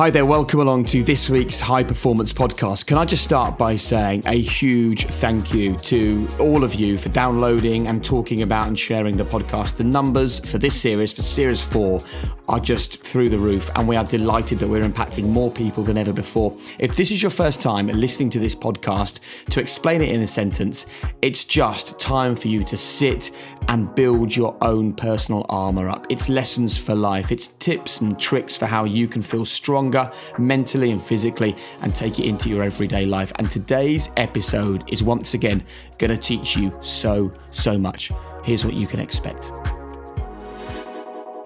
Hi there, welcome along to this week's High Performance Podcast. Can I just start by saying a huge thank you to all of you for downloading and talking about and sharing the podcast. The numbers for this series, for Series 4, are just through the roof, and we are delighted that we're impacting more people than ever before. If this is your first time listening to this podcast, to explain it in a sentence, it's just time for you to sit and build your own personal armor up. It's lessons for life, it's tips and tricks for how you can feel strong stronger mentally and physically and take it into your everyday life. And today's episode is once again going to teach you so, so much. Here's what you can expect.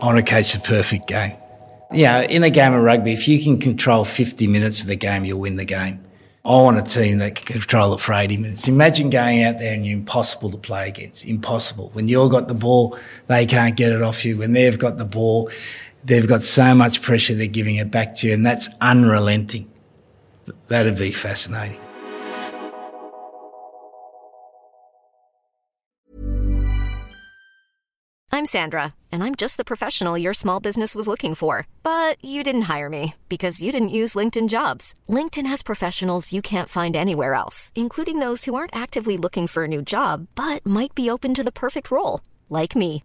Want to coach the perfect game. Yeah, you know, in a game of rugby, if you can control 50 minutes of the game, you'll win the game. I want a team that can control it for 80 minutes. Imagine going out there and you're impossible to play against. Impossible. When you've got the ball, they can't get it off you. When they've got the ball, they've got so much pressure, they're giving it back to you, and that's unrelenting. That'd be fascinating. I'm Sandra, and I'm just the professional your small business was looking for. But you didn't hire me because you didn't use LinkedIn jobs. LinkedIn has professionals you can't find anywhere else, including those who aren't actively looking for a new job but might be open to the perfect role, like me.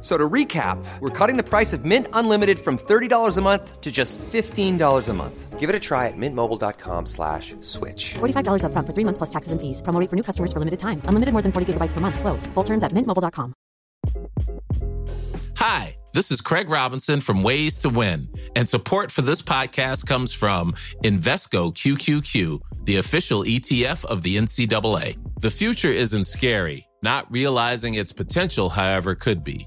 So to recap, we're cutting the price of Mint Unlimited from $30 a month to just $15 a month. Give it a try at mintmobile.com slash switch. $45 up front for three months plus taxes and fees. Promo for new customers for limited time. Unlimited more than 40 gigabytes per month. Slows. Full terms at mintmobile.com. Hi, this is Craig Robinson from Ways to Win. And support for this podcast comes from Invesco QQQ, the official ETF of the NCAA. The future isn't scary not realizing its potential, however, could be.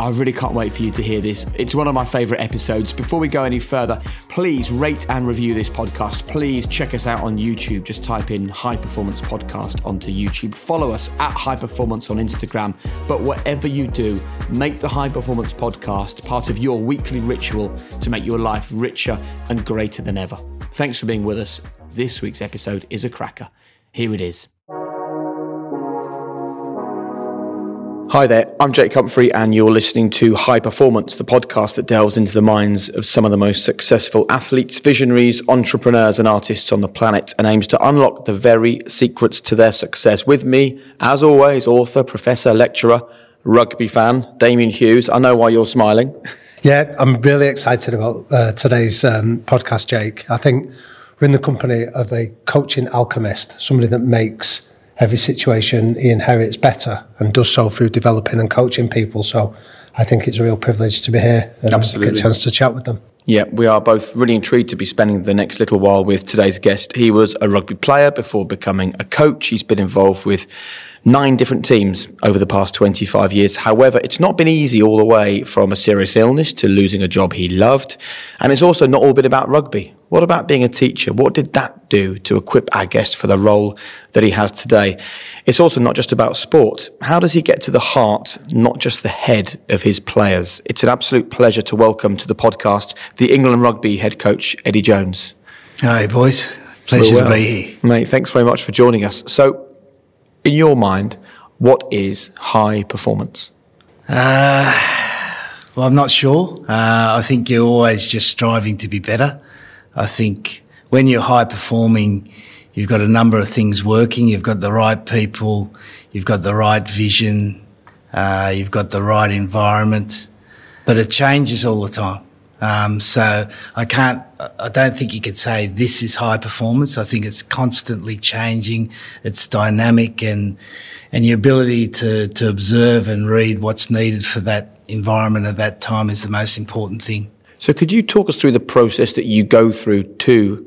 I really can't wait for you to hear this. It's one of my favourite episodes. Before we go any further, please rate and review this podcast. Please check us out on YouTube. Just type in High Performance Podcast onto YouTube. Follow us at High Performance on Instagram. But whatever you do, make the High Performance Podcast part of your weekly ritual to make your life richer and greater than ever. Thanks for being with us. This week's episode is a cracker. Here it is. Hi there, I'm Jake Humphrey, and you're listening to High Performance, the podcast that delves into the minds of some of the most successful athletes, visionaries, entrepreneurs, and artists on the planet and aims to unlock the very secrets to their success. With me, as always, author, professor, lecturer, rugby fan, Damian Hughes. I know why you're smiling. Yeah, I'm really excited about uh, today's um, podcast, Jake. I think we're in the company of a coaching alchemist, somebody that makes every situation he inherits better and does so through developing and coaching people. So I think it's a real privilege to be here and Absolutely. get a chance to chat with them. Yeah, we are both really intrigued to be spending the next little while with today's guest. He was a rugby player before becoming a coach. He's been involved with nine different teams over the past 25 years. However, it's not been easy all the way from a serious illness to losing a job he loved. And it's also not all been about rugby. What about being a teacher? What did that do to equip our guest for the role that he has today? It's also not just about sport. How does he get to the heart, not just the head of his players? It's an absolute pleasure to welcome to the podcast the England rugby head coach, Eddie Jones. Hi, boys. Pleasure well. to be here. Mate, thanks very much for joining us. So, in your mind, what is high performance? Uh, well, I'm not sure. Uh, I think you're always just striving to be better. I think when you're high performing, you've got a number of things working. You've got the right people, you've got the right vision, uh, you've got the right environment, but it changes all the time. Um, so I can't, I don't think you could say this is high performance. I think it's constantly changing. It's dynamic and, and your ability to, to observe and read what's needed for that environment at that time is the most important thing. So could you talk us through the process that you go through to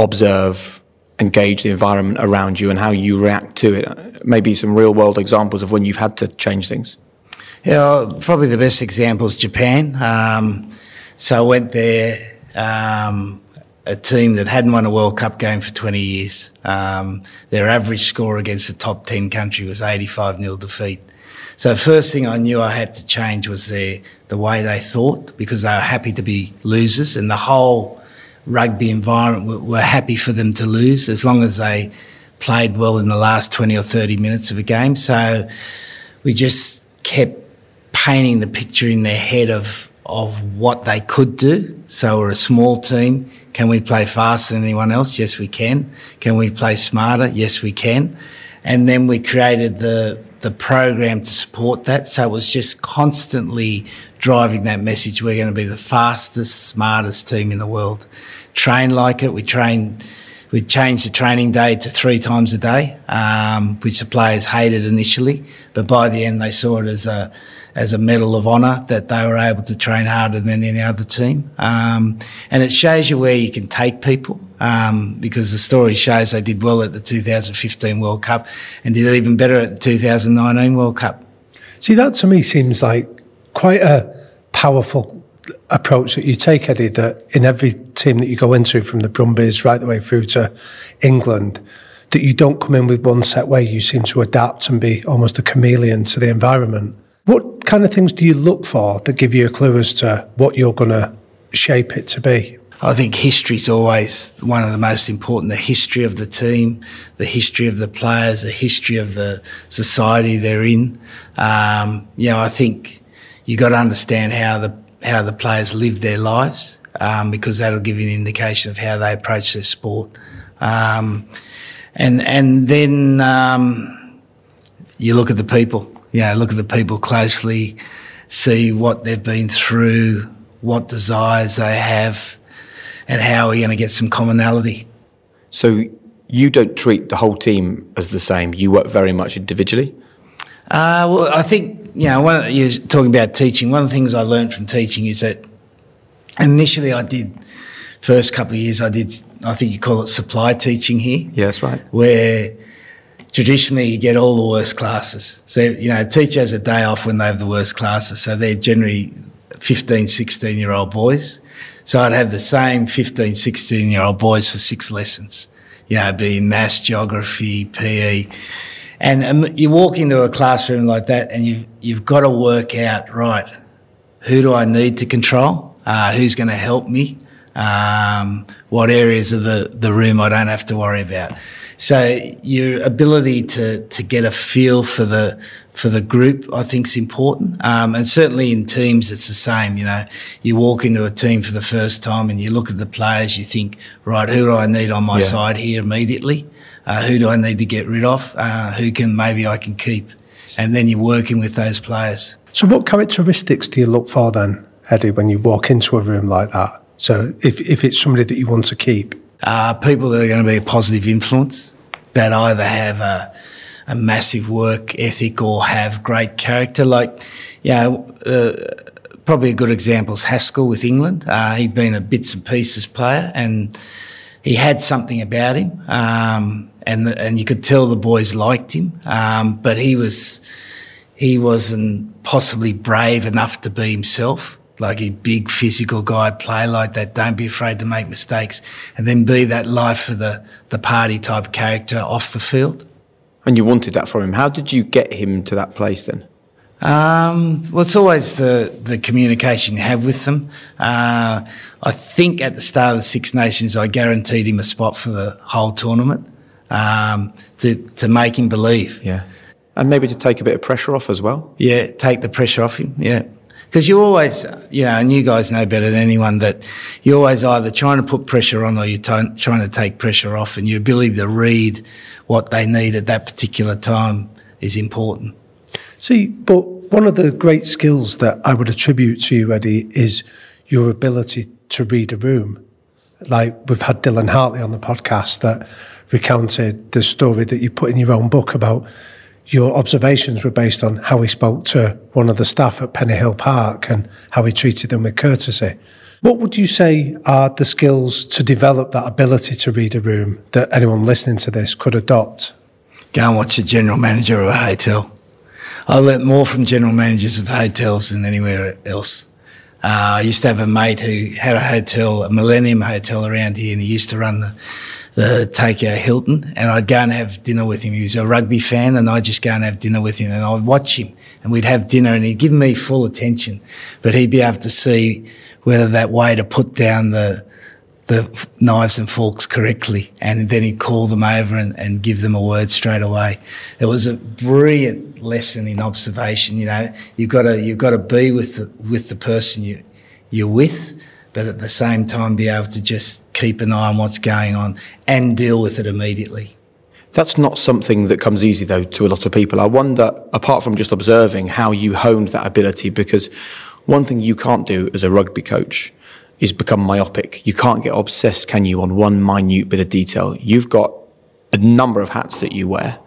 observe, engage the environment around you and how you react to it? Maybe some real world examples of when you've had to change things. Yeah, probably the best example is Japan. Um, so I went there, um, a team that hadn't won a World Cup game for 20 years. Um, their average score against the top 10 country was 85 0 defeat. So first thing I knew I had to change was their, the way they thought because they were happy to be losers and the whole rugby environment were, happy for them to lose as long as they played well in the last 20 or 30 minutes of a game. So we just kept painting the picture in their head of of what they could do. So we're a small team. Can we play faster than anyone else? Yes, we can. Can we play smarter? Yes, we can. And then we created the the program to support that. So it was just constantly driving that message. We're going to be the fastest, smartest team in the world. Train like it. We train. We changed the training day to three times a day, um, which the players hated initially, but by the end they saw it as a as a medal of honour that they were able to train harder than any other team. Um, and it shows you where you can take people um, because the story shows they did well at the 2015 World Cup and did even better at the 2019 World Cup. See, that to me seems like quite a powerful approach that you take, Eddie, that in every team that you go into, from the Brumbies right the way through to England, that you don't come in with one set way. You seem to adapt and be almost a chameleon to the environment. What kind of things do you look for that give you a clue as to what you're going to shape it to be? I think history is always one of the most important. The history of the team, the history of the players, the history of the society they're in. Um, you know, I think you've got to understand how the how the players live their lives um, because that'll give you an indication of how they approach their sport. Um, and and then um, you look at the people you know, look at the people closely, see what they've been through, what desires they have, and how are we're going to get some commonality. So you don't treat the whole team as the same. You work very much individually. Uh, well, I think you know. One, you're talking about teaching. One of the things I learned from teaching is that initially I did first couple of years I did. I think you call it supply teaching here. Yeah, that's right. Where traditionally you get all the worst classes. So, you know, a teacher has a day off when they have the worst classes. So they're generally 15, 16 year old boys. So I'd have the same 15, 16 year old boys for six lessons, you know, being maths, geography, PE. And um, you walk into a classroom like that and you've, you've got to work out, right, who do I need to control? Uh, who's going to help me? Um, what areas of the, the room I don't have to worry about. So your ability to to get a feel for the for the group, I think, is important. Um, and certainly in teams, it's the same. You know, you walk into a team for the first time and you look at the players, you think, right, who do I need on my yeah. side here immediately? Uh, who do I need to get rid of? Uh, who can maybe I can keep? And then you're working with those players. So, what characteristics do you look for then, Eddie, when you walk into a room like that? So, if, if it's somebody that you want to keep, uh, people that are going to be a positive influence that either have a, a massive work ethic or have great character. Like, you know, uh, probably a good example is Haskell with England. Uh, he'd been a bits and pieces player and he had something about him. Um, and, the, and you could tell the boys liked him. Um, but he was, he wasn't possibly brave enough to be himself like a big physical guy, play like that. Don't be afraid to make mistakes, and then be that life for the the party type character off the field. And you wanted that from him. How did you get him to that place then? Um, well, it's always the, the communication you have with them. Uh, I think at the start of the Six Nations, I guaranteed him a spot for the whole tournament um, to, to make him believe. Yeah. And maybe to take a bit of pressure off as well? Yeah, take the pressure off him, yeah. Because you always, you know, and you guys know better than anyone that you're always either trying to put pressure on or you're t- trying to take pressure off, and your ability to read what they need at that particular time is important. See, but one of the great skills that I would attribute to you, Eddie, is your ability to read a room. Like we've had Dylan Hartley on the podcast that recounted the story that you put in your own book about your observations were based on how he spoke to one of the staff at Pennyhill Park and how he treated them with courtesy. What would you say are the skills to develop that ability to read a room that anyone listening to this could adopt? Go and watch a general manager of a hotel. I learnt more from general managers of hotels than anywhere else. Uh, I used to have a mate who had a hotel, a Millennium Hotel around here, and he used to run the the Tokyo Hilton, and I'd go and have dinner with him. He was a rugby fan, and I'd just go and have dinner with him, and I'd watch him, and we'd have dinner, and he'd give me full attention, but he'd be able to see whether that way to put down the the knives and forks correctly, and then he'd call them over and, and give them a word straight away. It was a brilliant lesson in observation. You know, you've got to you've got to be with the with the person you you're with, but at the same time be able to just keep an eye on what's going on and deal with it immediately. That's not something that comes easy though to a lot of people. I wonder, apart from just observing, how you honed that ability because one thing you can't do as a rugby coach is become myopic. You can't get obsessed, can you, on one minute bit of detail. You've got a number of hats that you wear.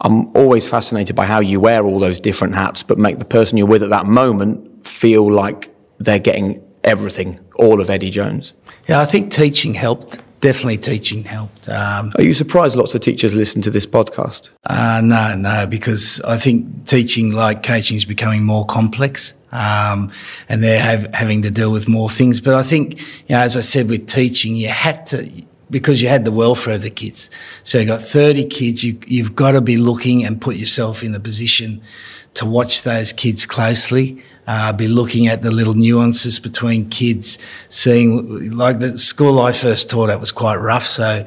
I'm always fascinated by how you wear all those different hats, but make the person you're with at that moment feel like they're getting everything, all of Eddie Jones. Yeah, I think teaching helped. Definitely teaching helped. Um, Are you surprised lots of teachers listen to this podcast? Uh, no, no, because I think teaching, like coaching, is becoming more complex. Um, and they're have, having to deal with more things. But I think, you know, as I said, with teaching, you had to, because you had the welfare of the kids. So you've got 30 kids, you, you've got to be looking and put yourself in the position to watch those kids closely. Uh, be looking at the little nuances between kids, seeing like the school I first taught at was quite rough, so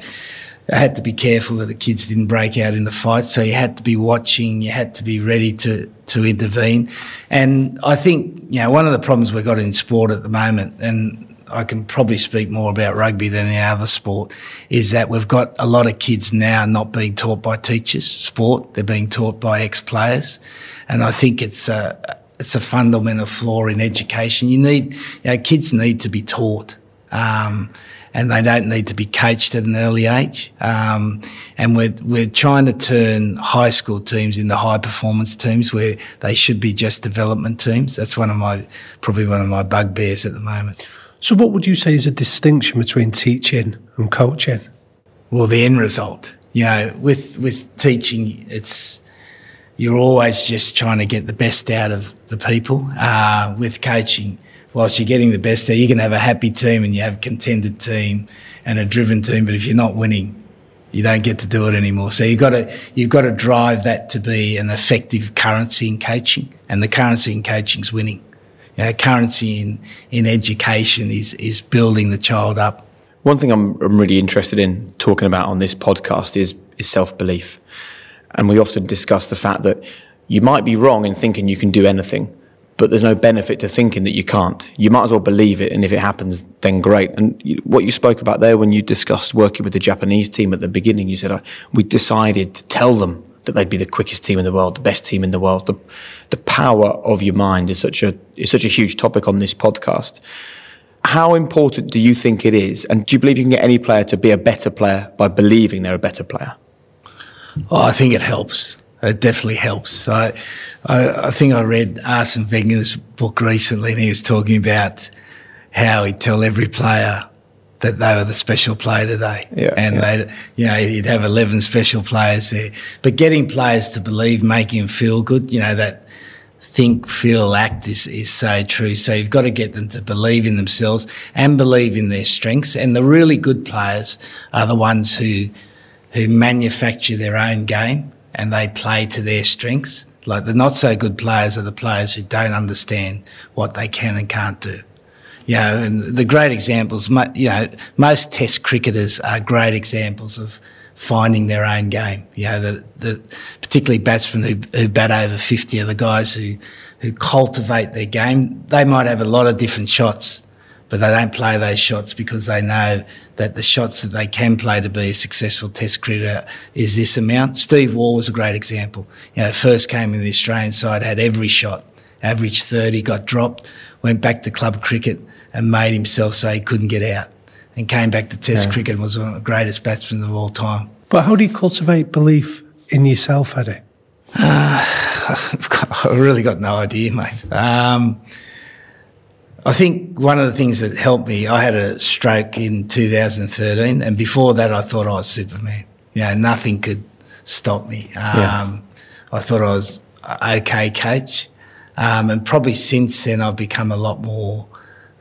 I had to be careful that the kids didn't break out in the fight. So you had to be watching, you had to be ready to to intervene, and I think you know one of the problems we've got in sport at the moment, and I can probably speak more about rugby than any other sport, is that we've got a lot of kids now not being taught by teachers sport; they're being taught by ex players, and I think it's a it's a fundamental flaw in education. You need, you know, kids need to be taught, um, and they don't need to be coached at an early age. Um, and we're we're trying to turn high school teams into high performance teams where they should be just development teams. That's one of my probably one of my bugbears at the moment. So, what would you say is a distinction between teaching and coaching? Well, the end result. You know, with with teaching, it's you're always just trying to get the best out of the people. Uh, with coaching, whilst you're getting the best out, you can have a happy team and you have a contended team and a driven team, but if you're not winning, you don't get to do it anymore. So you've got to you've got to drive that to be an effective currency in coaching, and the currency in coaching is winning. You know, currency in in education is is building the child up. One thing I'm, I'm really interested in talking about on this podcast is is self belief. And we often discuss the fact that you might be wrong in thinking you can do anything, but there's no benefit to thinking that you can't. You might as well believe it, and if it happens, then great. And you, what you spoke about there when you discussed working with the Japanese team at the beginning, you said, uh, we decided to tell them that they'd be the quickest team in the world, the best team in the world. The, the power of your mind is such a is such a huge topic on this podcast. How important do you think it is? And do you believe you can get any player to be a better player by believing they're a better player? Oh, I think it helps. It definitely helps. I, I, I think I read Arsene Wenger's book recently, and he was talking about how he'd tell every player that they were the special player today. Yeah, and yeah. they, you know, you'd have eleven special players there. But getting players to believe, making them feel good, you know, that think, feel, act is, is so true. So you've got to get them to believe in themselves and believe in their strengths. And the really good players are the ones who who manufacture their own game and they play to their strengths. Like the not so good players are the players who don't understand what they can and can't do. You know, and the great examples, you know, most test cricketers are great examples of finding their own game. You know, the, the particularly batsmen who, who bat over 50 are the guys who, who cultivate their game. They might have a lot of different shots, but they don't play those shots because they know that the shots that they can play to be a successful test cricketer is this amount. Steve Waugh was a great example. You know, first came in the Australian side, had every shot, averaged 30, got dropped, went back to club cricket and made himself say he couldn't get out and came back to Test Yeah. cricket and was one of the greatest batsmen of all time. But how do you cultivate belief in yourself, Eddie? I really got no idea, mate. Um, I think one of the things that helped me, I had a stroke in 2013, and before that, I thought I was Superman. You know, nothing could stop me. Um, Yeah. I thought I was okay coach, um, and probably since then, I've become a lot more.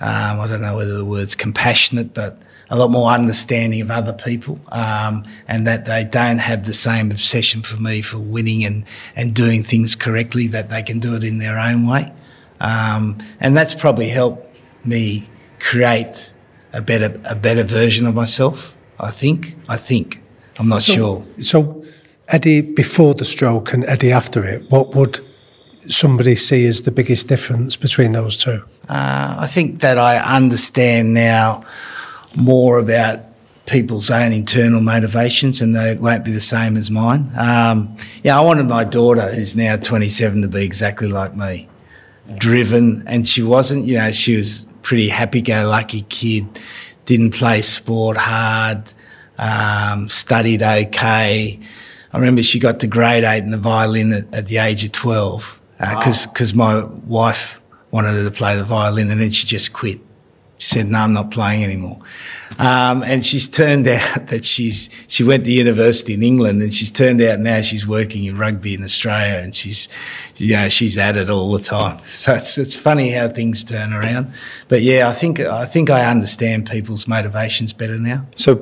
Um, I don't know whether the word's compassionate, but a lot more understanding of other people, um, and that they don't have the same obsession for me for winning and, and doing things correctly, that they can do it in their own way. Um, and that's probably helped me create a better, a better version of myself, I think. I think. I'm not sure. So, Eddie before the stroke and Eddie after it, what would somebody see as the biggest difference between those two? Uh, I think that I understand now more about people's own internal motivations and they won't be the same as mine. Um, yeah, I wanted my daughter, who's now 27, to be exactly like me. Driven, and she wasn't, you know, she was pretty happy-go-lucky kid, didn't play sport hard, um, studied okay. I remember she got to grade eight in the violin at, at the age of 12 because my wife wanted her to play the violin and then she just quit. She said, no, I'm not playing anymore. Um, and she's turned out that she's, she went to university in England and she's turned out now she's working in rugby in Australia and she's, know, she's at it all the time. So it's, it's funny how things turn around. But yeah, I think, I think I understand people's motivations better now. So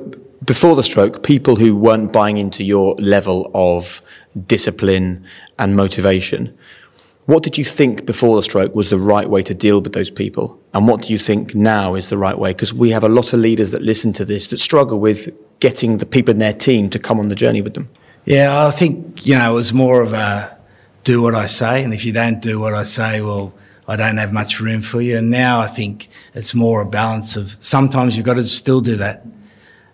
before the stroke, people who weren't buying into your level of discipline and motivation, what did you think before the stroke was the right way to deal with those people? And what do you think now is the right way? Because we have a lot of leaders that listen to this that struggle with getting the people in their team to come on the journey with them. Yeah, I think, you know, it was more of a do what I say. And if you don't do what I say, well, I don't have much room for you. And now I think it's more a balance of sometimes you've got to still do that.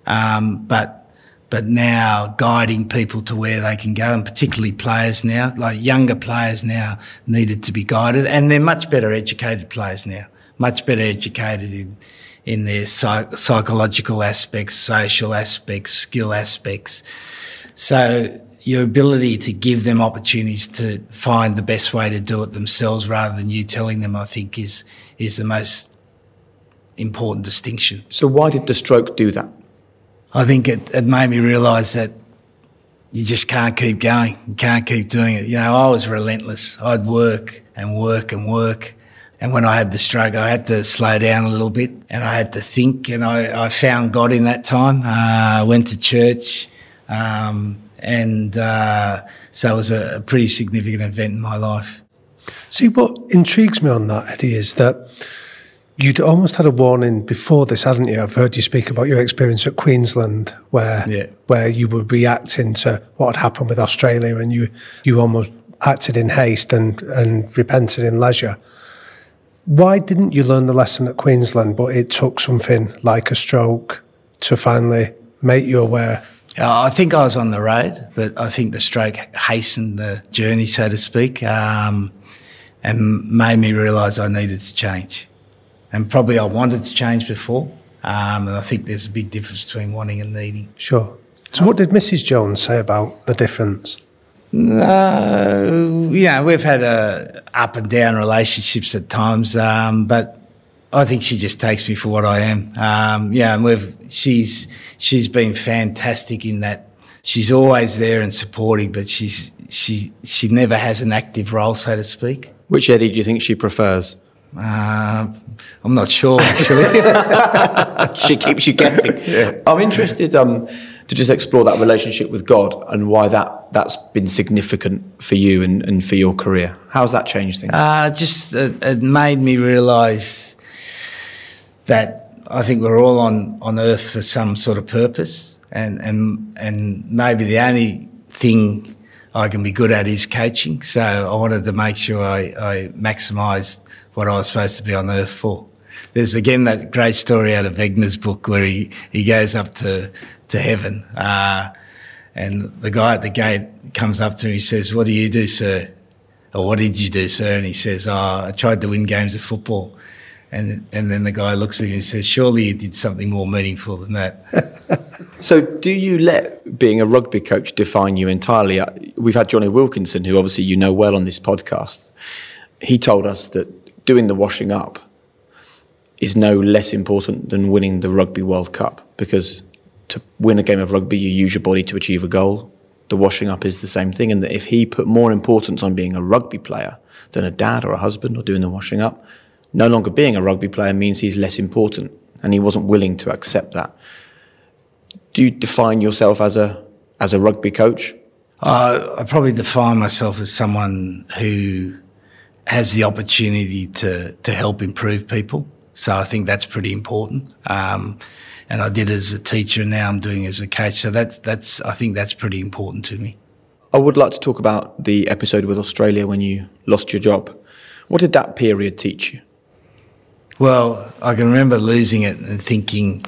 Um, but but now guiding people to where they can go, and particularly players now, like younger players now, needed to be guided, and they're much better educated players now, much better educated in in their psych- psychological aspects, social aspects, skill aspects. So your ability to give them opportunities to find the best way to do it themselves, rather than you telling them, I think is is the most important distinction. So why did the stroke do that? I think it, it made me realise that you just can't keep going. You can't keep doing it. You know, I was relentless. I'd work and work and work. And when I had the stroke, I had to slow down a little bit and I had to think. And I, I found God in that time. Uh, I went to church. Um, and uh, so it was a, a pretty significant event in my life. See, what intrigues me on that, Eddie, is that you'd almost had a warning before this, hadn't you? I've heard you speak about your experience at Queensland, where Yeah. where you were reacting to what had happened with Australia, and you you almost acted in haste and and repented in leisure. Why didn't you learn the lesson at Queensland, but it took something like a stroke to finally make you aware? Uh, I think I was on the road, but I think the stroke hastened the journey, so to speak, um, and made me realise I needed to change. And probably I wanted to change before, um, and I think there's a big difference between wanting and needing. Sure. So, what did Mrs. Jones say about the difference? No, you know, we've had a up and down relationships at times, um, but I think she just takes me for what I am. Um, yeah, and we've she's she's been fantastic in that she's always there and supporting, but she's she she never has an active role, so to speak. Which Eddie do you think she prefers? Uh, I'm not sure actually. she keeps you guessing. I'm interested um, to just explore that relationship with God and why that, that's been significant for you and, and for your career. How's that changed things? Uh, just it, it made me realise that I think we're all on, on earth for some sort of purpose, and and and maybe the only thing I can be good at is coaching. So I wanted to make sure I, I maximised what I was supposed to be on earth for. There's again that great story out of Wenger's book where he, he goes up to to heaven, uh, and the guy at the gate comes up to him. He says, "What do you do, sir?" or what did you do, sir? And he says, oh, I tried to win games of football. And, and then the guy looks at him and says, Surely you did something more meaningful than that. So, do you let being a rugby coach define you entirely? We've had Jonny Wilkinson, who obviously you know well on this podcast. He told us that doing the washing up is no less important than winning the Rugby World Cup because to win a game of rugby, you use your body to achieve a goal. The washing up is the same thing, and that if he put more importance on being a rugby player than a dad or a husband or doing the washing up, no longer being a rugby player means he's less important, and he wasn't willing to accept that do you define yourself as a as a rugby coach? Uh, I probably define myself as someone who has the opportunity to to help improve people. So I think that's pretty important. Um, and I did it as a teacher, and now I'm doing it as a coach. So that's that's I think that's pretty important to me. I would like to talk about the episode with Australia when you lost your job. What did that period teach you? Well, I can remember losing it and thinking.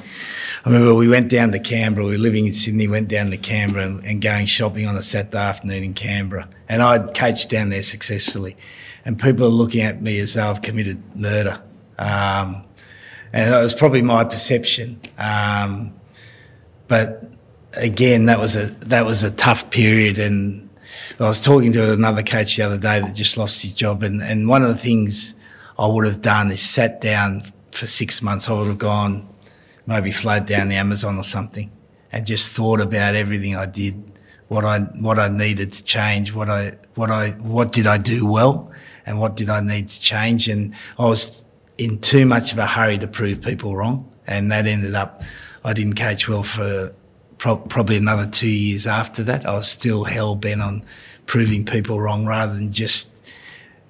I remember we went down to Canberra. We were living in Sydney. Went down to Canberra and, and going shopping on a Saturday afternoon in Canberra. And I'd coached down there successfully, and people are looking at me as though I've committed murder. Um, and that was probably my perception. Um, but again, that was a that was a tough period, and I was talking to another coach the other day that just lost his job, and, and one of the things I would have done is sat down for six months. I would have gone, maybe flown down the Amazon or something, and just thought about everything I did, what I what I needed to change, what I what I what did I do well, and what did I need to change. And I was in too much of a hurry to prove people wrong, and that ended up I didn't coach well for pro- probably another two years after that. I was still hell bent on proving people wrong rather than just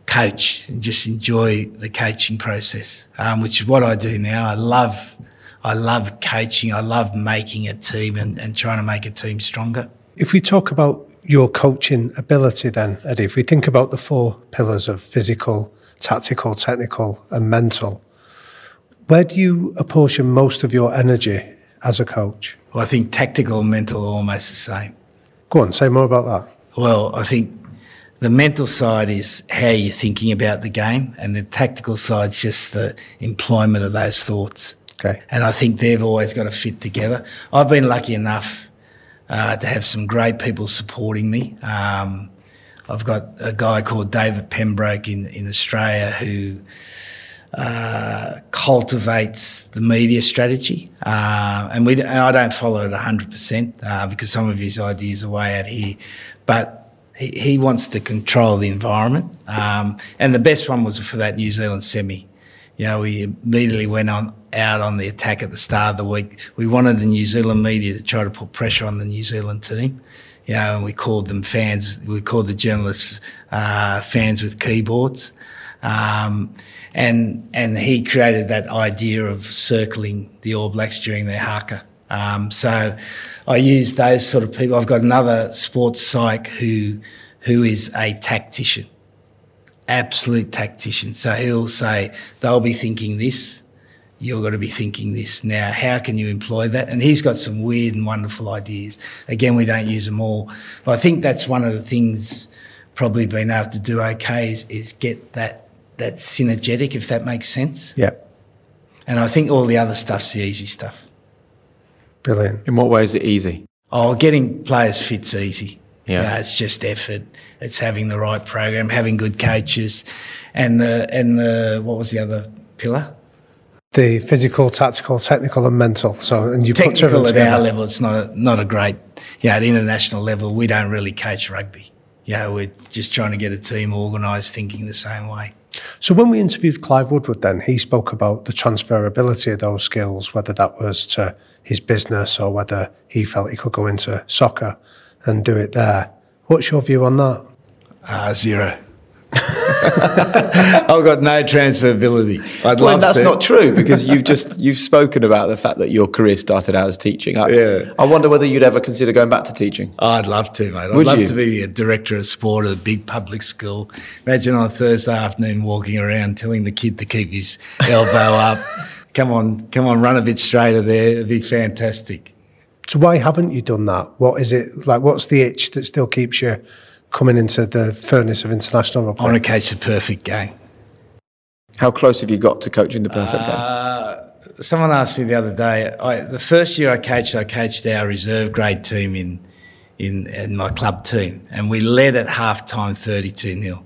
coach and just enjoy the coaching process, um, which is what I do now. I love, I love coaching. I love making a team and, and trying to make a team stronger. If we talk about your coaching ability, then Eddie, if we think about the four pillars of physical, tactical, technical, and mental, where do you apportion most of your energy as a coach? Well, I think tactical and mental are almost the same. Go on, say more about that. Well, I think the mental side is how you're thinking about the game, and the tactical side's just the employment of those thoughts. Okay. And I think they've always got to fit together. I've been lucky enough uh, to have some great people supporting me. Um, I've got a guy called David Pembroke in, in Australia who uh, cultivates the media strategy, uh, and we and I don't follow it hundred percent uh, because some of his ideas are way out here, but he, he wants to control the environment. Um, and the best one was for that New Zealand semi. You know, we immediately went on out on the attack at the start of the week. We wanted the New Zealand media to try to put pressure on the New Zealand team. You know, and we called them fans. We called the journalists uh, fans with keyboards. Um, and and he created that idea of circling the All Blacks during their haka. Um, so I use those sort of people. I've got another sports psych who who is a tactician, absolute tactician. So he'll say they'll be thinking this, you're going to be thinking this. Now, how can you employ that? And he's got some weird and wonderful ideas. Again, we don't use them all, but I think that's one of the things probably been able to do okay is, is get that that synergetic, if that makes sense. Yeah. And I think all the other stuff's the easy stuff. Brilliant. In what way is it easy? Oh, getting players fit's easy. Yeah. You know, it's just effort. It's having the right program, having good coaches, and the and the what was the other pillar? The physical, tactical, technical, and mental. So, and you put two Technical of them at our together. level, it's not a, not a great. Yeah, at international level, we don't really coach rugby. Yeah, we're just trying to get a team organised, thinking the same way. So when we interviewed Clive Woodward, then he spoke about the transferability of those skills, whether that was to his business or whether he felt he could go into soccer and do it there. What's your view on that? Uh, zero. I've got no transferability. I'd love to Well, love that's to. not true because you've just you've spoken about the fact that your career started out as teaching. I, Yeah. I wonder whether you'd ever consider going back to teaching. I'd love to, mate. I'd Would love you? to be a director of sport at a big public school. Imagine on a Thursday afternoon walking around telling the kid to keep his elbow up. Come on, come on, run a bit straighter there. It'd be fantastic. So why haven't you done that? What is it like? What's the itch that still keeps you coming into the furnace of international rugby? I want rugby? to coach the perfect game. How close have you got to coaching the perfect game? Uh, someone asked me the other day. I, the first year I coached, I coached our reserve grade team in in, in my club team, and we led at half time 32 0.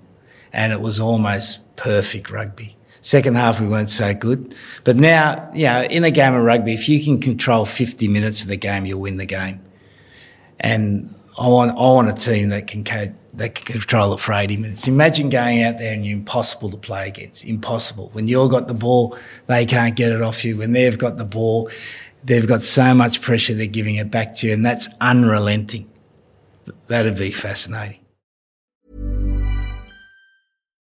And it was almost perfect rugby. Second half, we weren't so good. But now, you know, in a game of rugby, if you can control 50 minutes of the game, you'll win the game. And I want, I want a team that can, that can control it for 80 minutes. Imagine going out there and you're impossible to play against. Impossible. When you've got the ball, they can't get it off you. When they've got the ball, they've got so much pressure, they're giving it back to you. And that's unrelenting. That'd be fascinating.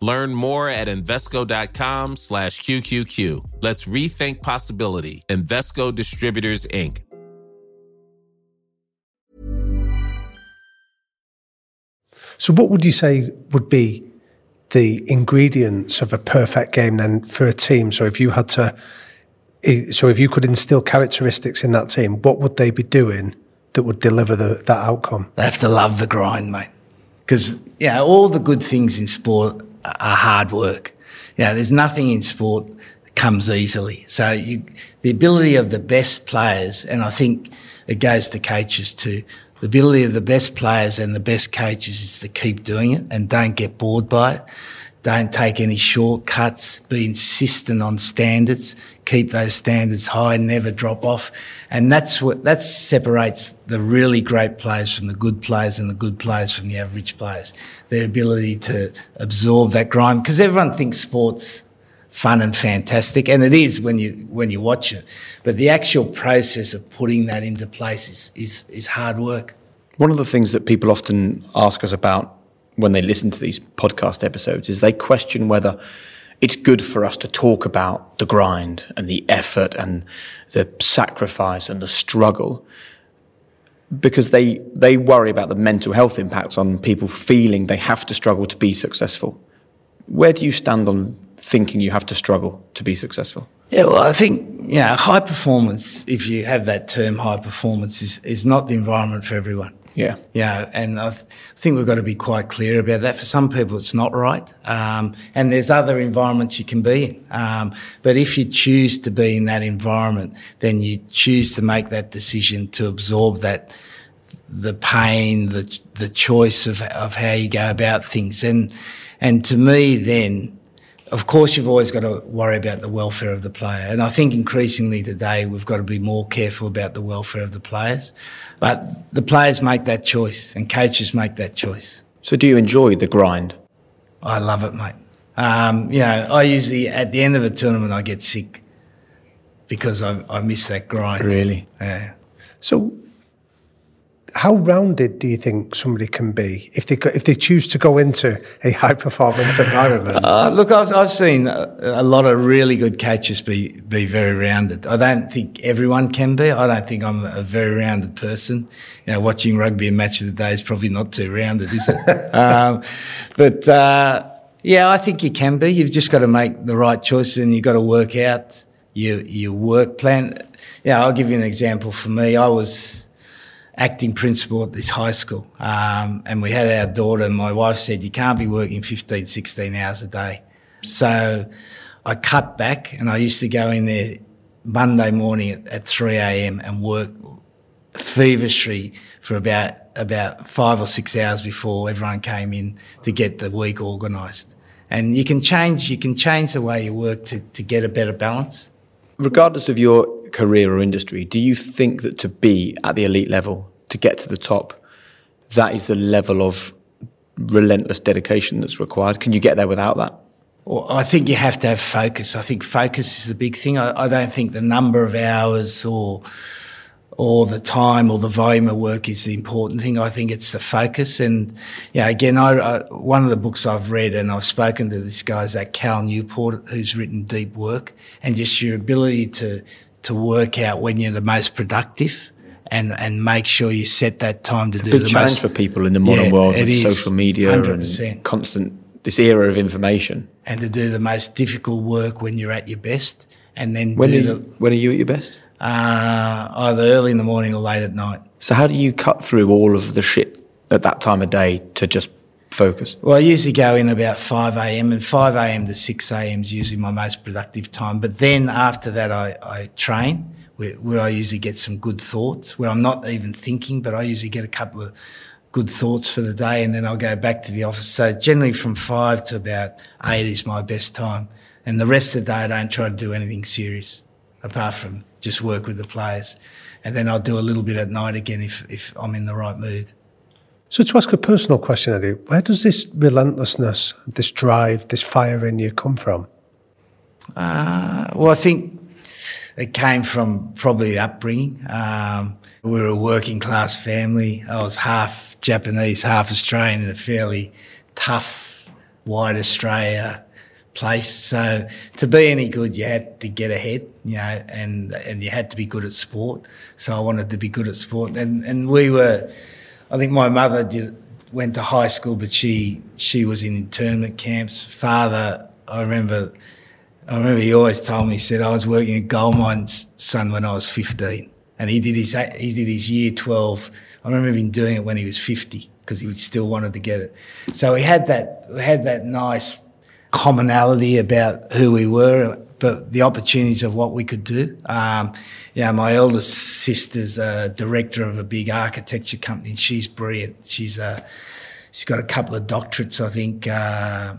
Learn more at Invesco.com slash QQQ. Let's rethink possibility. Invesco Distributors, Inc. So what would you say would be the ingredients of a perfect game then for a team? So if you had to, so if you could instill characteristics in that team, what would they be doing that would deliver the, that outcome? They have to love the grind, mate. Because, you know, all the good things in sport are hard work. You know, there's nothing in sport that comes easily. So you, the ability of the best players, and I think it goes to coaches too, the ability of the best players and the best coaches is to keep doing it and don't get bored by it. Don't take any shortcuts. Be insistent on standards. Keep those standards high. Never drop off. And that's what that separates the really great players from the good players and the good players from the average players. Their ability to absorb that grind because everyone thinks sports fun and fantastic, and it is when you when you watch it. But the actual process of putting that into place is is, is hard work. One of the things that people often ask us about when they listen to these podcast episodes is they question whether it's good for us to talk about the grind and the effort and the sacrifice and the struggle because they they worry about the mental health impacts on people feeling they have to struggle to be successful. Where do you stand on thinking you have to struggle to be successful? Yeah, well, I think know, high performance. If you have that term, high performance is is not the environment for everyone. Yeah. Yeah, and I, th- think we've got to be quite clear about that. For some people, it's not right. Um, and there's other environments you can be in. Um, but if you choose to be in that environment, then you choose to make that decision to absorb that, the pain, the, the choice of, of how you go about things. And, and to me, then, of course, you've always got to worry about the welfare of the player. And I think increasingly today, we've got to be more careful about the welfare of the players. But the players make that choice and coaches make that choice. So, do you enjoy the grind? I love it, mate. Um, you know, I usually, at the end of a tournament, I get sick because I, I miss that grind. Really? Yeah. So, how rounded do you think somebody can be if they if they choose to go into a high performance environment? Uh, look, I've, I've seen a, a, lot of really good coaches be be very rounded. I don't think everyone can be. I don't think I'm a very rounded person. You know, watching rugby a match of the day is probably not too rounded, is it? um, but uh, yeah, I think you can be. You've just got to make the right choices and you've got to work out your your work plan. Yeah, I'll give you an example. For me, I was acting principal at this high school. Um, and we had our daughter, and my wife said, You can't be working 15, 16 hours a day. So I cut back, and I used to go in there Monday morning at, at 3 a.m. and work feverishly for about about five or six hours before everyone came in to get the week organised. And you can change you can change the way you work to, to get a better balance. regardless of your career or industry, do you think that to be at the elite level, to get to the top, that is the level of relentless dedication that's required? Can you get there without that? Well, I think you have to have focus. I think focus is the big thing. I, I don't think the number of hours or or the time or the volume of work is the important thing. I think it's the focus. And yeah, again, I, I, one of the books I've read and I've spoken to this guy is that Cal Newport, who's written Deep Work, and just your ability to to work out when you're the most productive. And, and make sure you set that time to it's do big the challenge most. for people in the modern Yeah, world with is, social media 100%. and constant this era of information. and to do the most difficult work when you're at your best, and then When do are, the you, when are you at your best? uh, either early in the morning or late at night. So how do you cut through all of the shit at that time of day to just focus? Well, I usually go in about 5 a.m. and 5 a.m. to 6 a.m. is usually my most productive time. But then after that, I, I train where, where I usually get some good thoughts, where I'm not even thinking, but I usually get a couple of good thoughts for the day and then I'll go back to the office. So generally from 5 to about 8 is my best time. And the rest of the day, I don't try to do anything serious apart from just work with the players. And then I'll do a little bit at night again if, if I'm in the right mood. So, to ask a personal question, Eddie, where does this relentlessness, this drive, this fire in you come from? Uh, well, I think it came from probably upbringing. Um, we were a working class family. I was half Japanese, half Australian in a fairly tough, white Australia place. So to be any good, you had to get ahead, you know, and and you had to be good at sport. So I wanted to be good at sport, and and we were. I think my mother did went to high school, but she she was in internment camps. Father, I remember. I remember he always told me, he said, I was working at gold mines, son, when I was 15. And he did his, he did his year 12. I remember him doing it when he was 50 because he still wanted to get it. So we had that, we had that nice commonality about who we were, but the opportunities of what we could do. Um, yeah, my eldest sister's a director of a big architecture company. She's brilliant. She's uh, she's got a couple of doctorates, I think. Uh,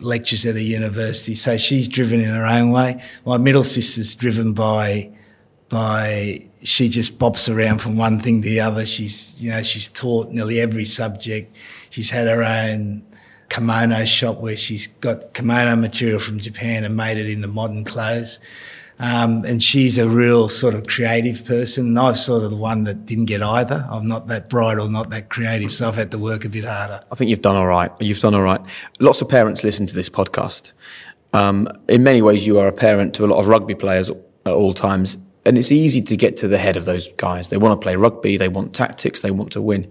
lectures at a university, so she's driven in her own way. My middle sister's driven by by she just bops around from one thing to the other. She's you know she's taught nearly every subject. She's had her own kimono shop where she's got kimono material from Japan and made it into modern clothes. Um, and she's a real sort of creative person. And I've sort of the one that didn't get either. I'm not that bright or not that creative, so I've had to work a bit harder. I think you've done all right. You've done all right. Lots of parents listen to this podcast. Um, in many ways, you are a parent to a lot of rugby players at all times. And it's easy to get to the head of those guys. They want to play rugby, they want tactics, they want to win.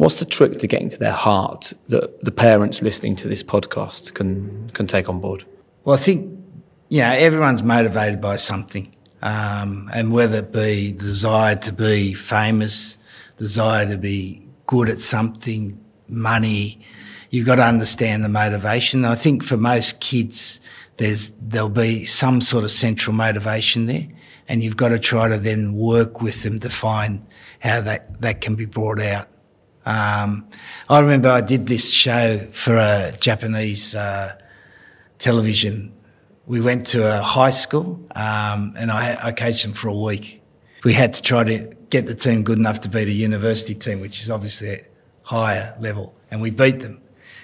What's the trick to getting to their heart that the parents listening to this podcast can, can take on board? Well, I think, you know, everyone's motivated by something. Um, and whether it be desire to be famous, desire to be good at something, money, you've got to understand the motivation. And I think for most kids, there's there'll be some sort of central motivation there, and you've got to try to then work with them to find how that that can be brought out. Um, I remember I did this show for a Japanese uh, television. We went to a high school, um, and I, I coached them for a week. We had to try to get the team good enough to beat a university team, which is obviously a higher level, and we beat them.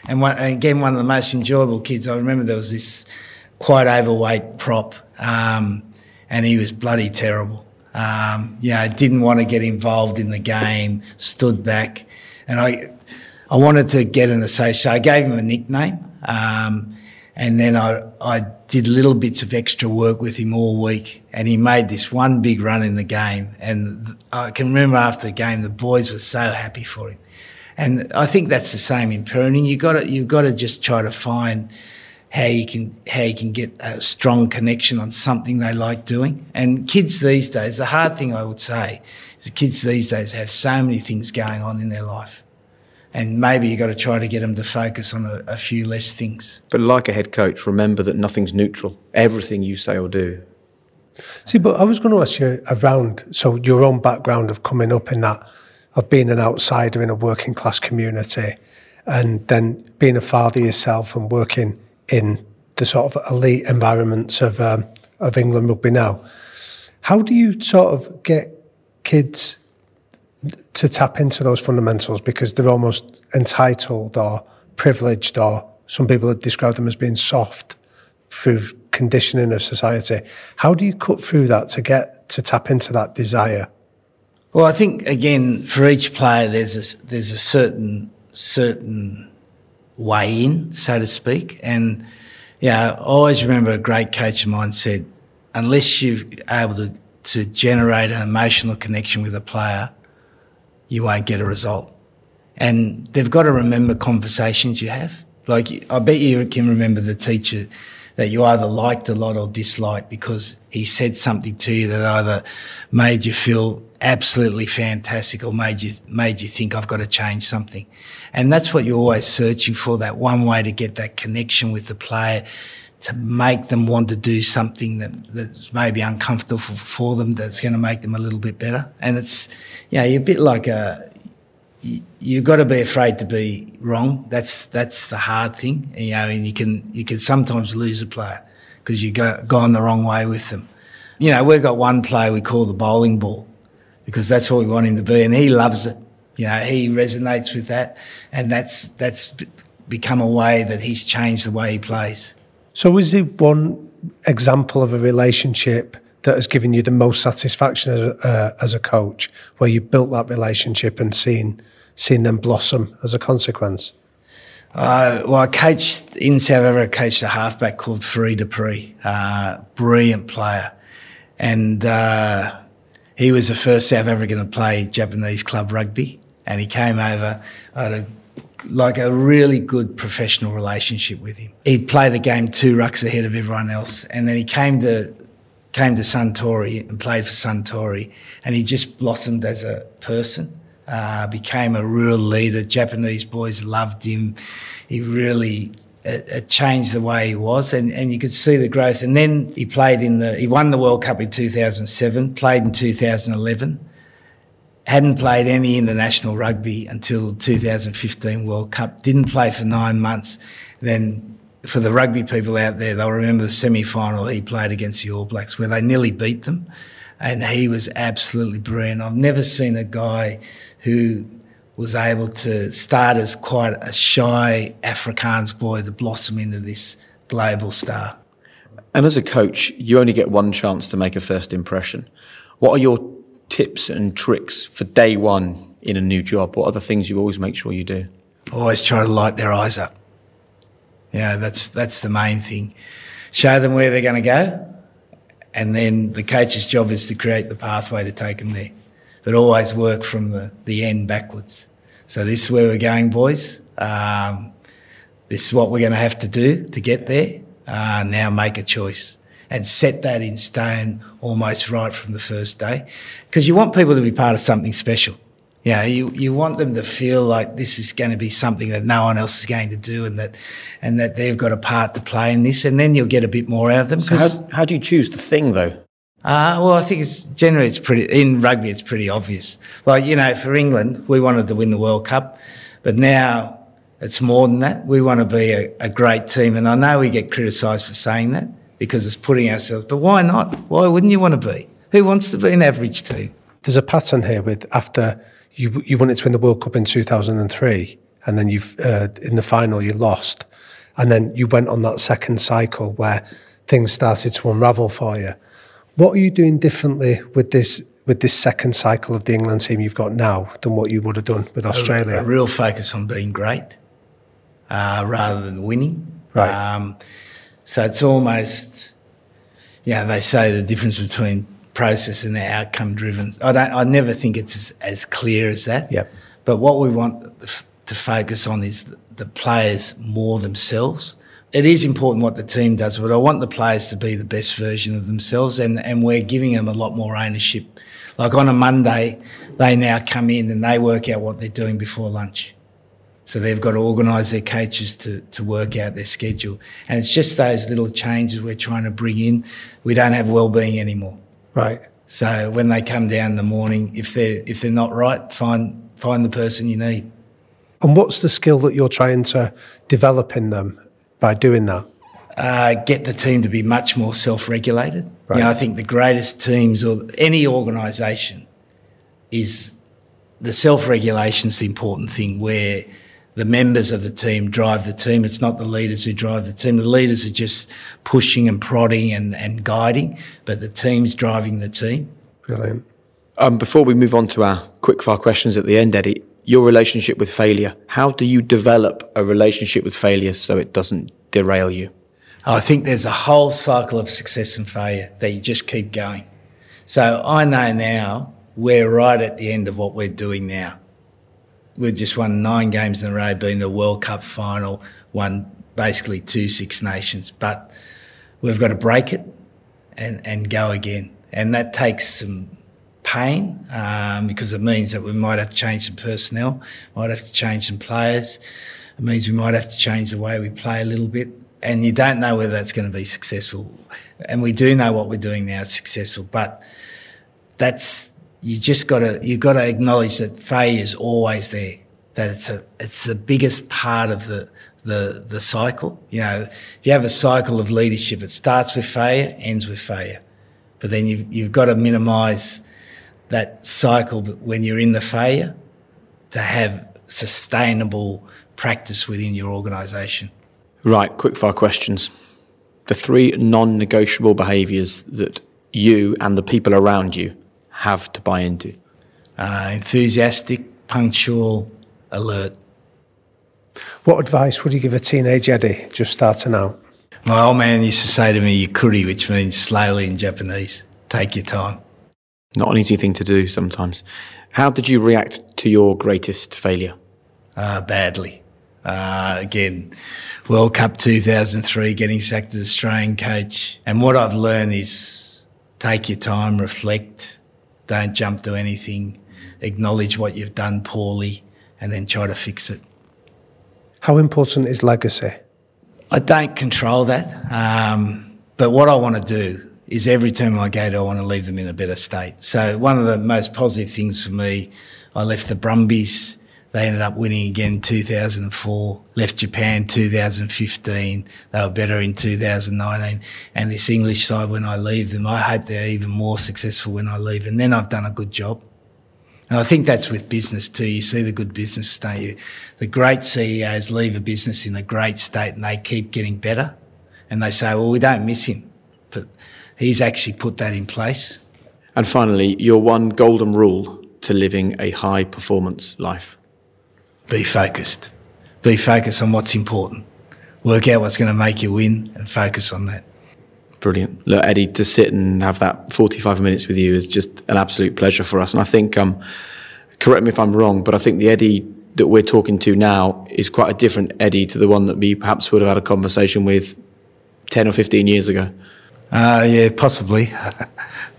And, one, and again, one of the most enjoyable kids. I remember there was this quite overweight prop, um, and he was bloody terrible. Um, you know, didn't want to get involved in the game, stood back, and I, I wanted to get an association. I gave him a nickname, um, and then I, I did little bits of extra work with him all week, and he made this one big run in the game. And I can remember after the game, the boys were so happy for him. And I think that's the same in parenting. You got to you've got to just try to find how you can how you can get a strong connection on something they like doing. And kids these days, the hard thing I would say the kids these days have so many things going on in their life, and maybe you've got to try to get them to focus on a, a few less things. But like a head coach, remember that nothing's neutral. Everything you say or do. See, but I was going to ask you around so your own background of coming up in that of being an outsider in a working class community, and then being a father yourself and working in the sort of elite environments of um, of England rugby now. How do you sort of get kids to tap into those fundamentals because they're almost entitled or privileged, or some people have described them as being soft through conditioning of society. How do you cut through that to get to tap into that desire? Well, I think again for each player, there's a, there's a certain certain way in, so to speak, and yeah, I always remember a great coach of mine said, unless you're able to to generate an emotional connection with a player, you won't get a result. And they've got to remember conversations you have. Like, I bet you can remember the teacher that you either liked a lot or disliked because he said something to you that either made you feel absolutely fantastic or made you made you think I've got to change something. And that's what you're always searching for, that one way to get that connection with the player to make them want to do something that, that's maybe uncomfortable for them that's going to make them a little bit better. And it's, you know, you're a bit like a, you, have got to be afraid to be wrong. That's that's the hard thing, you know. And you can you can sometimes lose a player because you go gone the wrong way with them. You know, we've got one player we call the bowling ball because that's what we want him to be, and he loves it. You know, he resonates with that, and that's that's become a way that he's changed the way he plays. So, is it one example of a relationship that has given you the most satisfaction as a, uh, as a coach, where you built that relationship and seen seen them blossom as a consequence? Uh, well, I coached in South Africa. I coached a halfback called Fourie du Preez, uh, brilliant player, and uh, he was the first South African to play Japanese club rugby. And he came over. I had a like a really good professional relationship with him. He'd play the game two rucks ahead of everyone else, and then he came to came to Suntory and played for Suntory, and he just blossomed as a person. Uh, became a real leader. Japanese boys loved him. He really it, it, changed the way he was, and, and you could see the growth. And then he played in the he won the World Cup in 2007, played in 2011 hadn't played any international rugby until the 2015 World Cup. Didn't play for nine months. Then, for the rugby people out there, they'll remember the semi-final he played against the All Blacks, where they nearly beat them, and he was absolutely brilliant. I've never seen a guy who was able to start as quite a shy Afrikaans boy to blossom into this global star. And as a coach, you only get one chance to make a first impression. What are your tips and tricks for day one in a new job? What are the things you always make sure you do? Always try to light their eyes up. Yeah, that's that's the main thing. Show them where they're going to go, and then the coach's job is to create the pathway to take them there. But always work from the, the end backwards. So this is where we're going, boys. Um, this is what we're going to have to do to get there. Uh, now make a choice and set that in stone almost right from the first day. Because you want people to be part of something special. You know, you, you want them to feel like this is going to be something that no one else is going to do and that, and that they've got a part to play in this and then you'll get a bit more out of them. So how, how do you choose the thing though? Uh, well, I think it's generally it's pretty in rugby. It's pretty obvious. Like you know, for England, we wanted to win the World Cup, but now it's more than that. We want to be a, a great team, and I know we get criticised for saying that because it's putting ourselves. But why not? Why wouldn't you want to be? Who wants to be an average team? There's a pattern here with after you you wanted to win the World Cup in 2003, and then you've uh, in the final you lost, and then you went on that second cycle where things started to unravel for you. What are you doing differently with this with this second cycle of the England team you've got now than what you would have done with Australia? A, a real focus on being great uh, rather than winning. Right. Um, so it's almost, yeah, they say the difference between process and the outcome driven. I don't, I never think it's as, as clear as that. Yep. But what we want to focus on is the players more themselves. It is important what the team does, but I want the players to be the best version of themselves, and, and we're giving them a lot more ownership. Like on a Monday, they now come in and they work out what they're doing before lunch. So they've got to organise their coaches to, to work out their schedule. And it's just those little changes we're trying to bring in. We don't have well-being anymore. Right. So when they come down in the morning, if they're, if they're not right, find, find the person you need. And what's the skill that you're trying to develop in them by doing that? uh, get the team to be much more self-regulated. Right. You know, I think the greatest teams or any organisation is the self-regulation is the important thing where the members of the team drive the team. It's not the leaders who drive the team. The leaders are just pushing and prodding and, and guiding, but the team's driving the team. Brilliant. Um, before we move on to our quickfire questions at the end, Eddie, your relationship with failure. How do you develop a relationship with failure so it doesn't derail you? I think there's a whole cycle of success and failure that you just keep going. So I know now we're right at the end of what we're doing now. We've just won nine games in a row, been a World Cup final, won basically two Six Nations, but we've got to break it and, and go again. And that takes some pain um, because it means that we might have to change some personnel, might have to change some players. It means we might have to change the way we play a little bit and you don't know whether that's going to be successful. And we do know what we're doing now is successful, but that's you just got to you've got to acknowledge that failure is always there. That it's a it's the biggest part of the the the cycle. You know, if you have a cycle of leadership, it starts with failure, ends with failure, but then you've you've got to minimise that cycle when you're in the failure to have sustainable practice within your organisation. Right, quickfire questions. The three non negotiable behaviours that you and the people around you have to buy into? Uh, enthusiastic, punctual, alert. What advice would you give a teenage Eddie just starting out? My old man used to say to me, yukkuri, which means slowly in Japanese. Take your time. Not an easy thing to do sometimes. How did you react to your greatest failure? Uh, badly. Uh, again, World Cup 2003, getting sacked as Australian coach. And what I've learned is take your time, reflect, don't jump to anything, acknowledge what you've done poorly, and then try to fix it. How important is legacy? I don't control that. Um, but what I want to do is every team I go to, I want to leave them in a better state. So one of the most positive things for me, I left the Brumbies they ended up winning again in 2004, left Japan 2015. They were better in 2019. And this English side, when I leave them, I hope they're even more successful when I leave. And then I've done a good job. And I think that's with business too. You see the good business, don't you? The great CEOs leave a business in a great state and they keep getting better. And they say, well, we don't miss him. But he's actually put that in place. And finally, your one golden rule to living a high performance life be focused. Be focused on what's important. Work out what's going to make you win and focus on that. Brilliant. Look, Eddie, to sit and have that 45 minutes with you is just an absolute pleasure for us. And I think, um, correct me if I'm wrong, but I think the Eddie that we're talking to now is quite a different Eddie to the one that we perhaps would have had a conversation with 10 or 15 years ago. Uh, yeah, possibly.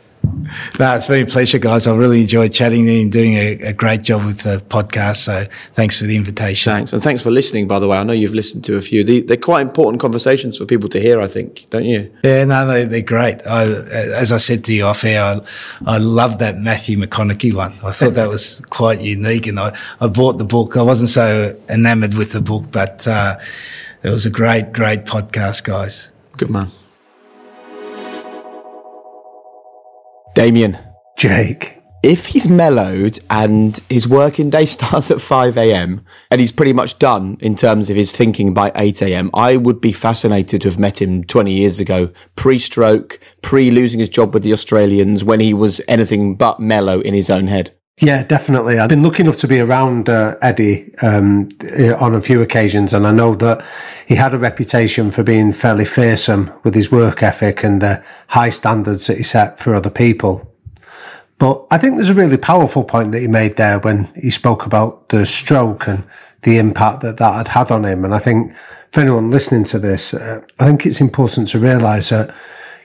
no, it's been a pleasure, guys. I really enjoyed chatting and doing a, a, great job with the podcast. So thanks for the invitation. Thanks. And thanks for listening, by the way. I know you've listened to a few. They, are quite important conversations for people to hear, I think, don't you? Yeah, no, they, are great. I, as I said to you off air, I, I love that Matthew McConaughey one. I thought that was quite unique. And I, I bought the book. I wasn't so enamored with the book, but uh, it was a great, great podcast, guys. Good man. Damian. Jake. If he's mellowed and his working day starts at 5 a.m. and he's pretty much done in terms of his thinking by 8 a.m., I would be fascinated to have met him 20 years ago, pre stroke, pre losing his job with the Australians, when he was anything but mellow in his own head. Yeah, definitely. I've been lucky enough to be around uh, Eddie um, on a few occasions, and I know that he had a reputation for being fairly fearsome with his work ethic and the high standards that he set for other people. But I think there's a really powerful point that he made there when he spoke about the stroke and the impact that that had had on him. And I think for anyone listening to this, uh, I think it's important to realise that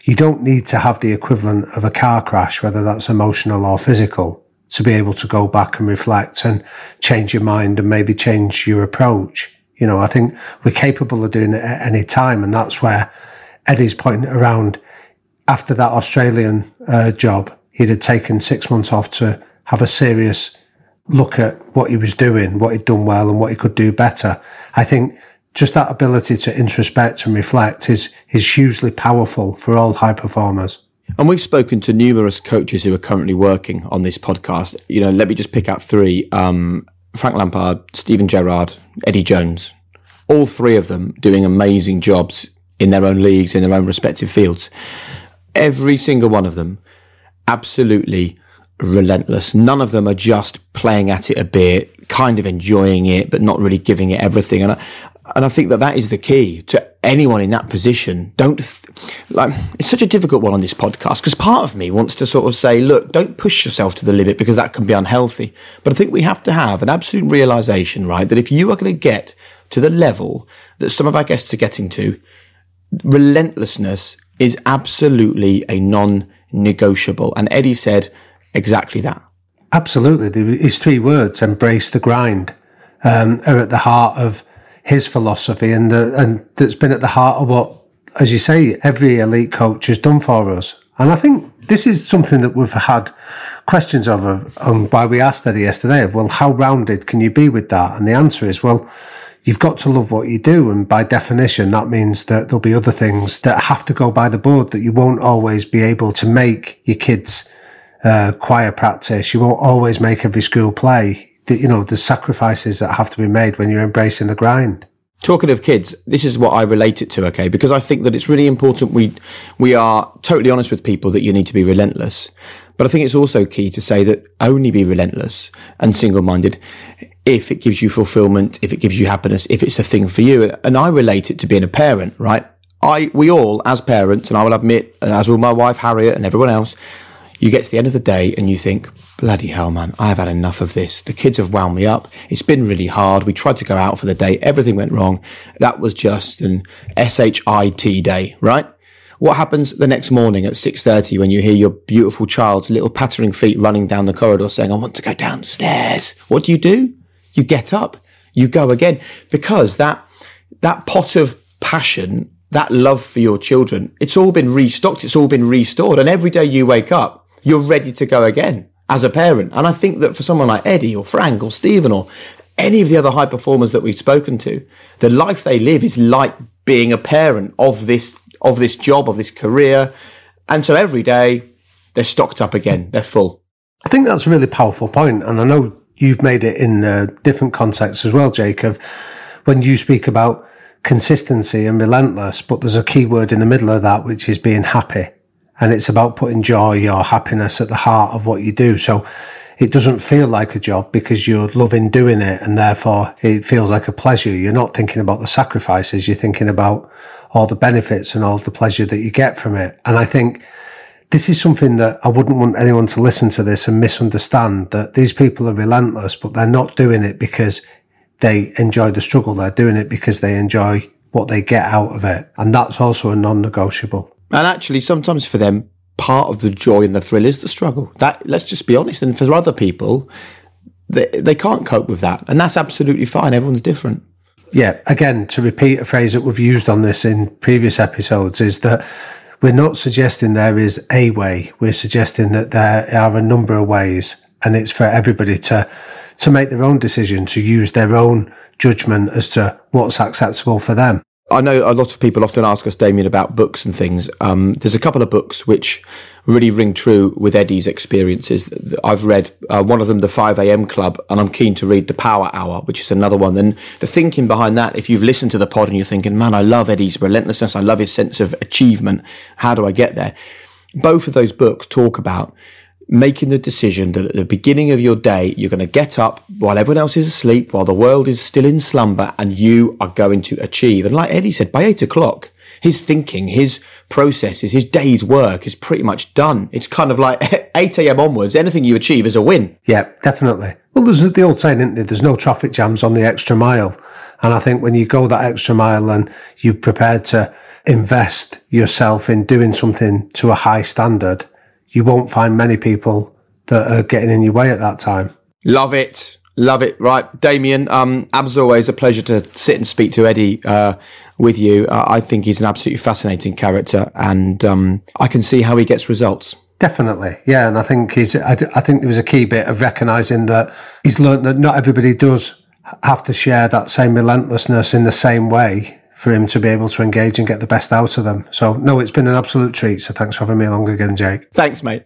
you don't need to have the equivalent of a car crash, whether that's emotional or physical to be able to go back and reflect and change your mind and maybe change your approach. You know, I think we're capable of doing it at any time. And that's where Eddie's point around after that Australian uh, job, he'd had taken six months off to have a serious look at what he was doing, what he'd done well and what he could do better. I think just that ability to introspect and reflect is, is hugely powerful for all high performers. And we've spoken to numerous coaches who are currently working on this podcast. You know, let me just pick out three um, Frank Lampard, Steven Gerrard, Eddie Jones. All three of them doing amazing jobs in their own leagues, in their own respective fields. Every single one of them, absolutely relentless. None of them are just playing at it a bit, kind of enjoying it, but not really giving it everything. And I, and I think that that is the key to anyone in that position. Don't th- like it's such a difficult one on this podcast because part of me wants to sort of say, look, don't push yourself to the limit because that can be unhealthy. But I think we have to have an absolute realization, right, that if you are going to get to the level that some of our guests are getting to, relentlessness is absolutely a non-negotiable. And Eddie said exactly that. Absolutely, his three words: embrace the grind, um, are at the heart of his philosophy and the, and that's been at the heart of what, as you say, every elite coach has done for us. And I think this is something that we've had questions of, on why we asked Eddie yesterday. of, Well, how rounded can you be with that? And the answer is, well, you've got to love what you do. And by definition, that means that there'll be other things that have to go by the board that you won't always be able to make your kids uh, choir practice. You won't always make every school play the, you know, the sacrifices that have to be made when you're embracing the grind. Talking of kids, this is what I relate it to, okay? Because I think that it's really important we we are totally honest with people that you need to be relentless. But I think it's also key to say that only be relentless and single-minded if it gives you fulfillment, if it gives you happiness, if it's a thing for you. And I relate it to being a parent, right? I we all as parents, and I will admit, and as will my wife Harriet and everyone else, you get to the end of the day and you think, bloody hell, man, I've had enough of this. The kids have wound me up. It's been really hard. We tried to go out for the day. Everything went wrong. That was just an SHIT day, right? What happens the next morning at 6.30 when you hear your beautiful child's little pattering feet running down the corridor saying, I want to go downstairs? What do you do? You get up. You go again because that, that pot of passion, that love for your children, it's all been restocked. It's all been restored. And every day you wake up, you're ready to go again as a parent. And I think that for someone like Eddie or Frank or Steven or any of the other high performers that we've spoken to, the life they live is like being a parent of this of this job, of this career. And so every day they're stocked up again, they're full. I think that's a really powerful point, and I know you've made it in a different contexts as well, Jacob. When you speak about consistency and relentless, but there's a key word in the middle of that, which is being happy. And it's about putting joy or happiness at the heart of what you do. So it doesn't feel like a job because you're loving doing it and therefore it feels like a pleasure. You're not thinking about the sacrifices. You're thinking about all the benefits and all the pleasure that you get from it. And I think this is something that I wouldn't want anyone to listen to this and misunderstand that these people are relentless, but they're not doing it because they enjoy the struggle. They're doing it because they enjoy what they get out of it. And that's also a non-negotiable. And actually, sometimes for them, part of the joy and the thrill is the struggle. That let's just be honest. And for other people, they they can't cope with that, and that's absolutely fine. Everyone's different. Yeah. Again, to repeat a phrase that we've used on this in previous episodes is that we're not suggesting there is a way. We're suggesting that there are a number of ways, and it's for everybody to to make their own decision, to use their own judgment as to what's acceptable for them. I know a lot of people often ask us, Damian, about books and things. Um, there's a couple of books which really ring true with Eddie's experiences. I've read uh, one of them, The 5 a.m. Club, and I'm keen to read The Power Hour, which is another one. And the thinking behind that, if you've listened to the pod and you're thinking, man, I love Eddie's relentlessness, I love his sense of achievement, how do I get there? Both of those books talk about making the decision that at the beginning of your day, you're going to get up while everyone else is asleep, while the world is still in slumber, and you are going to achieve. And like Eddie said, by eight o'clock, his thinking, his processes, his day's work is pretty much done. It's kind of like 8 a.m. onwards, anything you achieve is a win. Yeah, definitely. Well, there's the old saying, isn't there? There's no traffic jams on the extra mile. And I think when you go that extra mile and you're prepared to invest yourself in doing something to a high standard, you won't find many people that are getting in your way at that time. Love it. Love it. Right. Damian, um, as always, a pleasure to sit and speak to Eddie, uh, with you. Uh, I think he's an absolutely fascinating character and, um, I can see how he gets results. Definitely. Yeah. And I think he's, I, I think there was a key bit of recognizing that he's learned that not everybody does have to share that same relentlessness in the same way for him to be able to engage and get the best out of them. So, no, it's been an absolute treat. So, thanks for having me along again, Jake. Thanks, mate.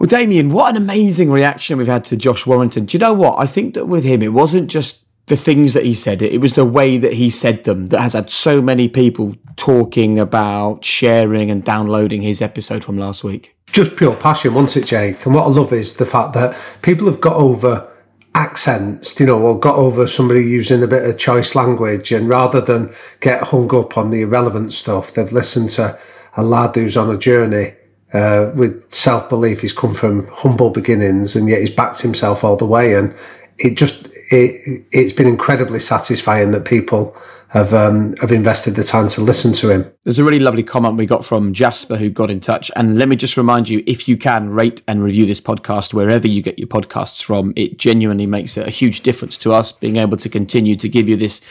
Well, Damian, what an amazing reaction we've had to Josh Warrington. Do you know what? I think that with him, it wasn't just the things that he said, it was the way that he said them that has had so many people talking about sharing and downloading his episode from last week. Just pure passion, wasn't it, Jake? And what I love is the fact that people have got over accents, you know, or got over somebody using a bit of choice language. And rather than get hung up on the irrelevant stuff, they've listened to a lad who's on a journey uh, with self belief. He's come from humble beginnings and yet he's backed himself all the way. And it just, it, it's been incredibly satisfying that people have um, have invested the time to listen to him. There's a really lovely comment we got from Jasper who got in touch. And let me just remind you if you can rate and review this podcast wherever you get your podcasts from, it genuinely makes a huge difference to us being able to continue to give you this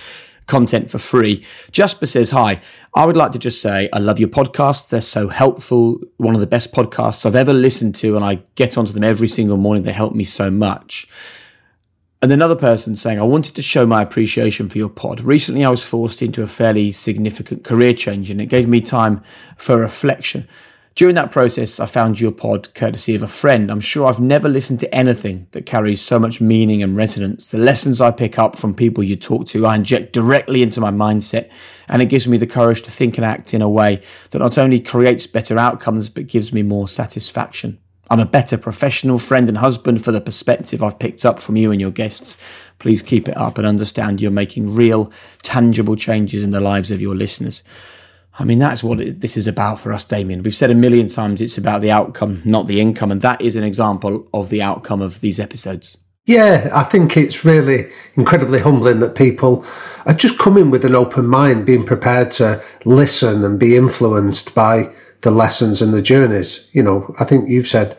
content for free. Jasper says, Hi, I would like to just say I love your podcasts. They're so helpful. One of the best podcasts I've ever listened to, and I get onto them every single morning. They help me so much. And another person saying, I wanted to show my appreciation for your pod. Recently, I was forced into a fairly significant career change and it gave me time for reflection. During that process, I found your pod courtesy of a friend. I'm sure I've never listened to anything that carries so much meaning and resonance. The lessons I pick up from people you talk to, I inject directly into my mindset, and it gives me the courage to think and act in a way that not only creates better outcomes, but gives me more satisfaction. I'm a better professional friend and husband for the perspective I've picked up from you and your guests. Please keep it up and understand you're making real, tangible changes in the lives of your listeners. I mean, that's what this is about for us, Damian. We've said a million times it's about the outcome, not the income. And that is an example of the outcome of these episodes. Yeah, I think it's really incredibly humbling that people are just coming with an open mind, being prepared to listen and be influenced by the lessons and the journeys. You know, I think you've said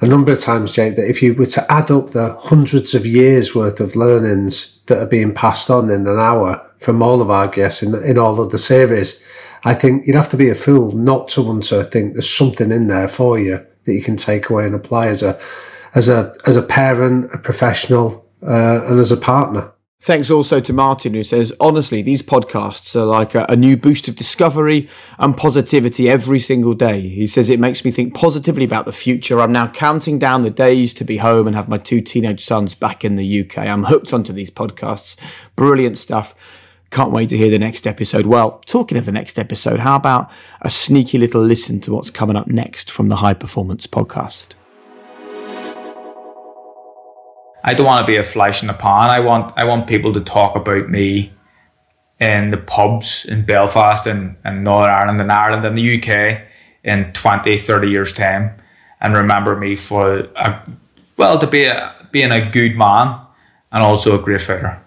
a number of times, Jake, that if you were to add up the hundreds of years worth of learnings that are being passed on in an hour from all of our guests in, in all of the series, I think you'd have to be a fool not to want to think there's something in there for you that you can take away and apply as a as a as a parent, a professional, uh, and as a partner. Thanks also to Martin, who says, honestly, these podcasts are like a, a, new boost of discovery and positivity every single day. He says, it makes me think positively about the future. I'm now counting down the days to be home and have my two teenage sons back in the UK. I'm hooked onto these podcasts. Brilliant stuff. Can't wait to hear the next episode. Well, talking of the next episode, how about a sneaky little listen to what's coming up next from the High Performance Podcast? I don't want to be a flash in the pan. I want I want people to talk about me in the pubs in Belfast and, and Northern Ireland and Ireland and the UK in 20, 30 years' time and remember me for a, well to be a, being a good man and also a great fighter.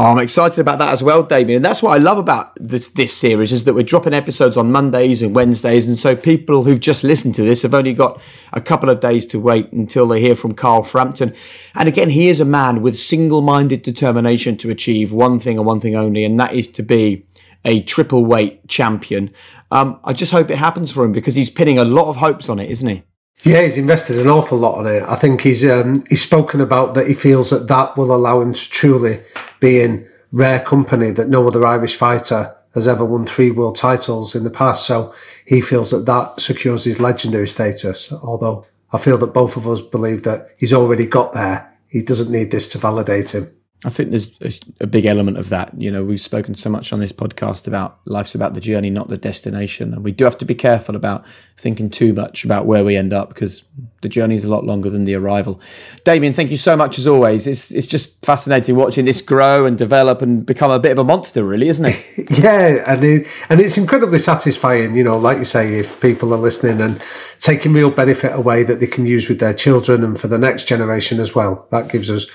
Oh, I'm excited about that as well, Damian. And that's what I love about this this series is that we're dropping episodes on Mondays and Wednesdays, and so people who've just listened to this have only got a couple of days to wait until they hear from Carl Frampton. And again, he is a man with single-minded determination to achieve one thing and one thing only, and that is to be a triple weight champion. Um, I just hope it happens for him because he's pinning a lot of hopes on it, isn't he? Yeah, he's invested an awful lot on it. I think he's um, he's spoken about that. He feels that that will allow him to truly be in rare company. That no other Irish fighter has ever won three world titles in the past. So he feels that that secures his legendary status. Although I feel that both of us believe that he's already got there. He doesn't need this to validate him. I think there's a, big element of that. You know, we've spoken so much on this podcast about life's about the journey, not the destination. And we do have to be careful about thinking too much about where we end up because the journey is a lot longer than the arrival. Damian, thank you so much as always. It's, it's just fascinating watching this grow and develop and become a bit of a monster, really, isn't it? yeah. And, it, and it's incredibly satisfying, you know, like you say, if people are listening and taking real benefit away that they can use with their children and for the next generation as well. That gives us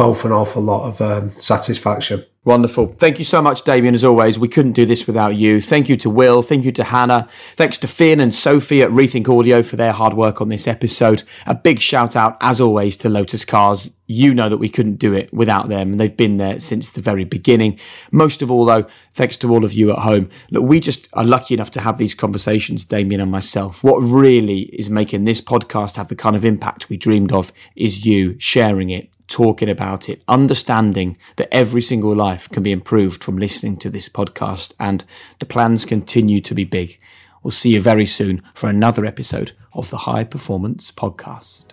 both an awful lot of um, satisfaction. Wonderful. Thank you so much, Damian, as always. We couldn't do this without you. Thank you to Will. Thank you to Hannah. Thanks to Finn and Sophie at Rethink Audio for their hard work on this episode. A big shout out, as always, to Lotus Cars. You know that we couldn't do it without them, and they've been there since the very beginning. Most of all, though, thanks to all of you at home. Look, we just are lucky enough to have these conversations, Damian and myself. What really is making this podcast have the kind of impact we dreamed of is you sharing it talking about it, understanding that every single life can be improved from listening to this podcast. And the plans continue to be big. We'll see you very soon for another episode of the High Performance Podcast.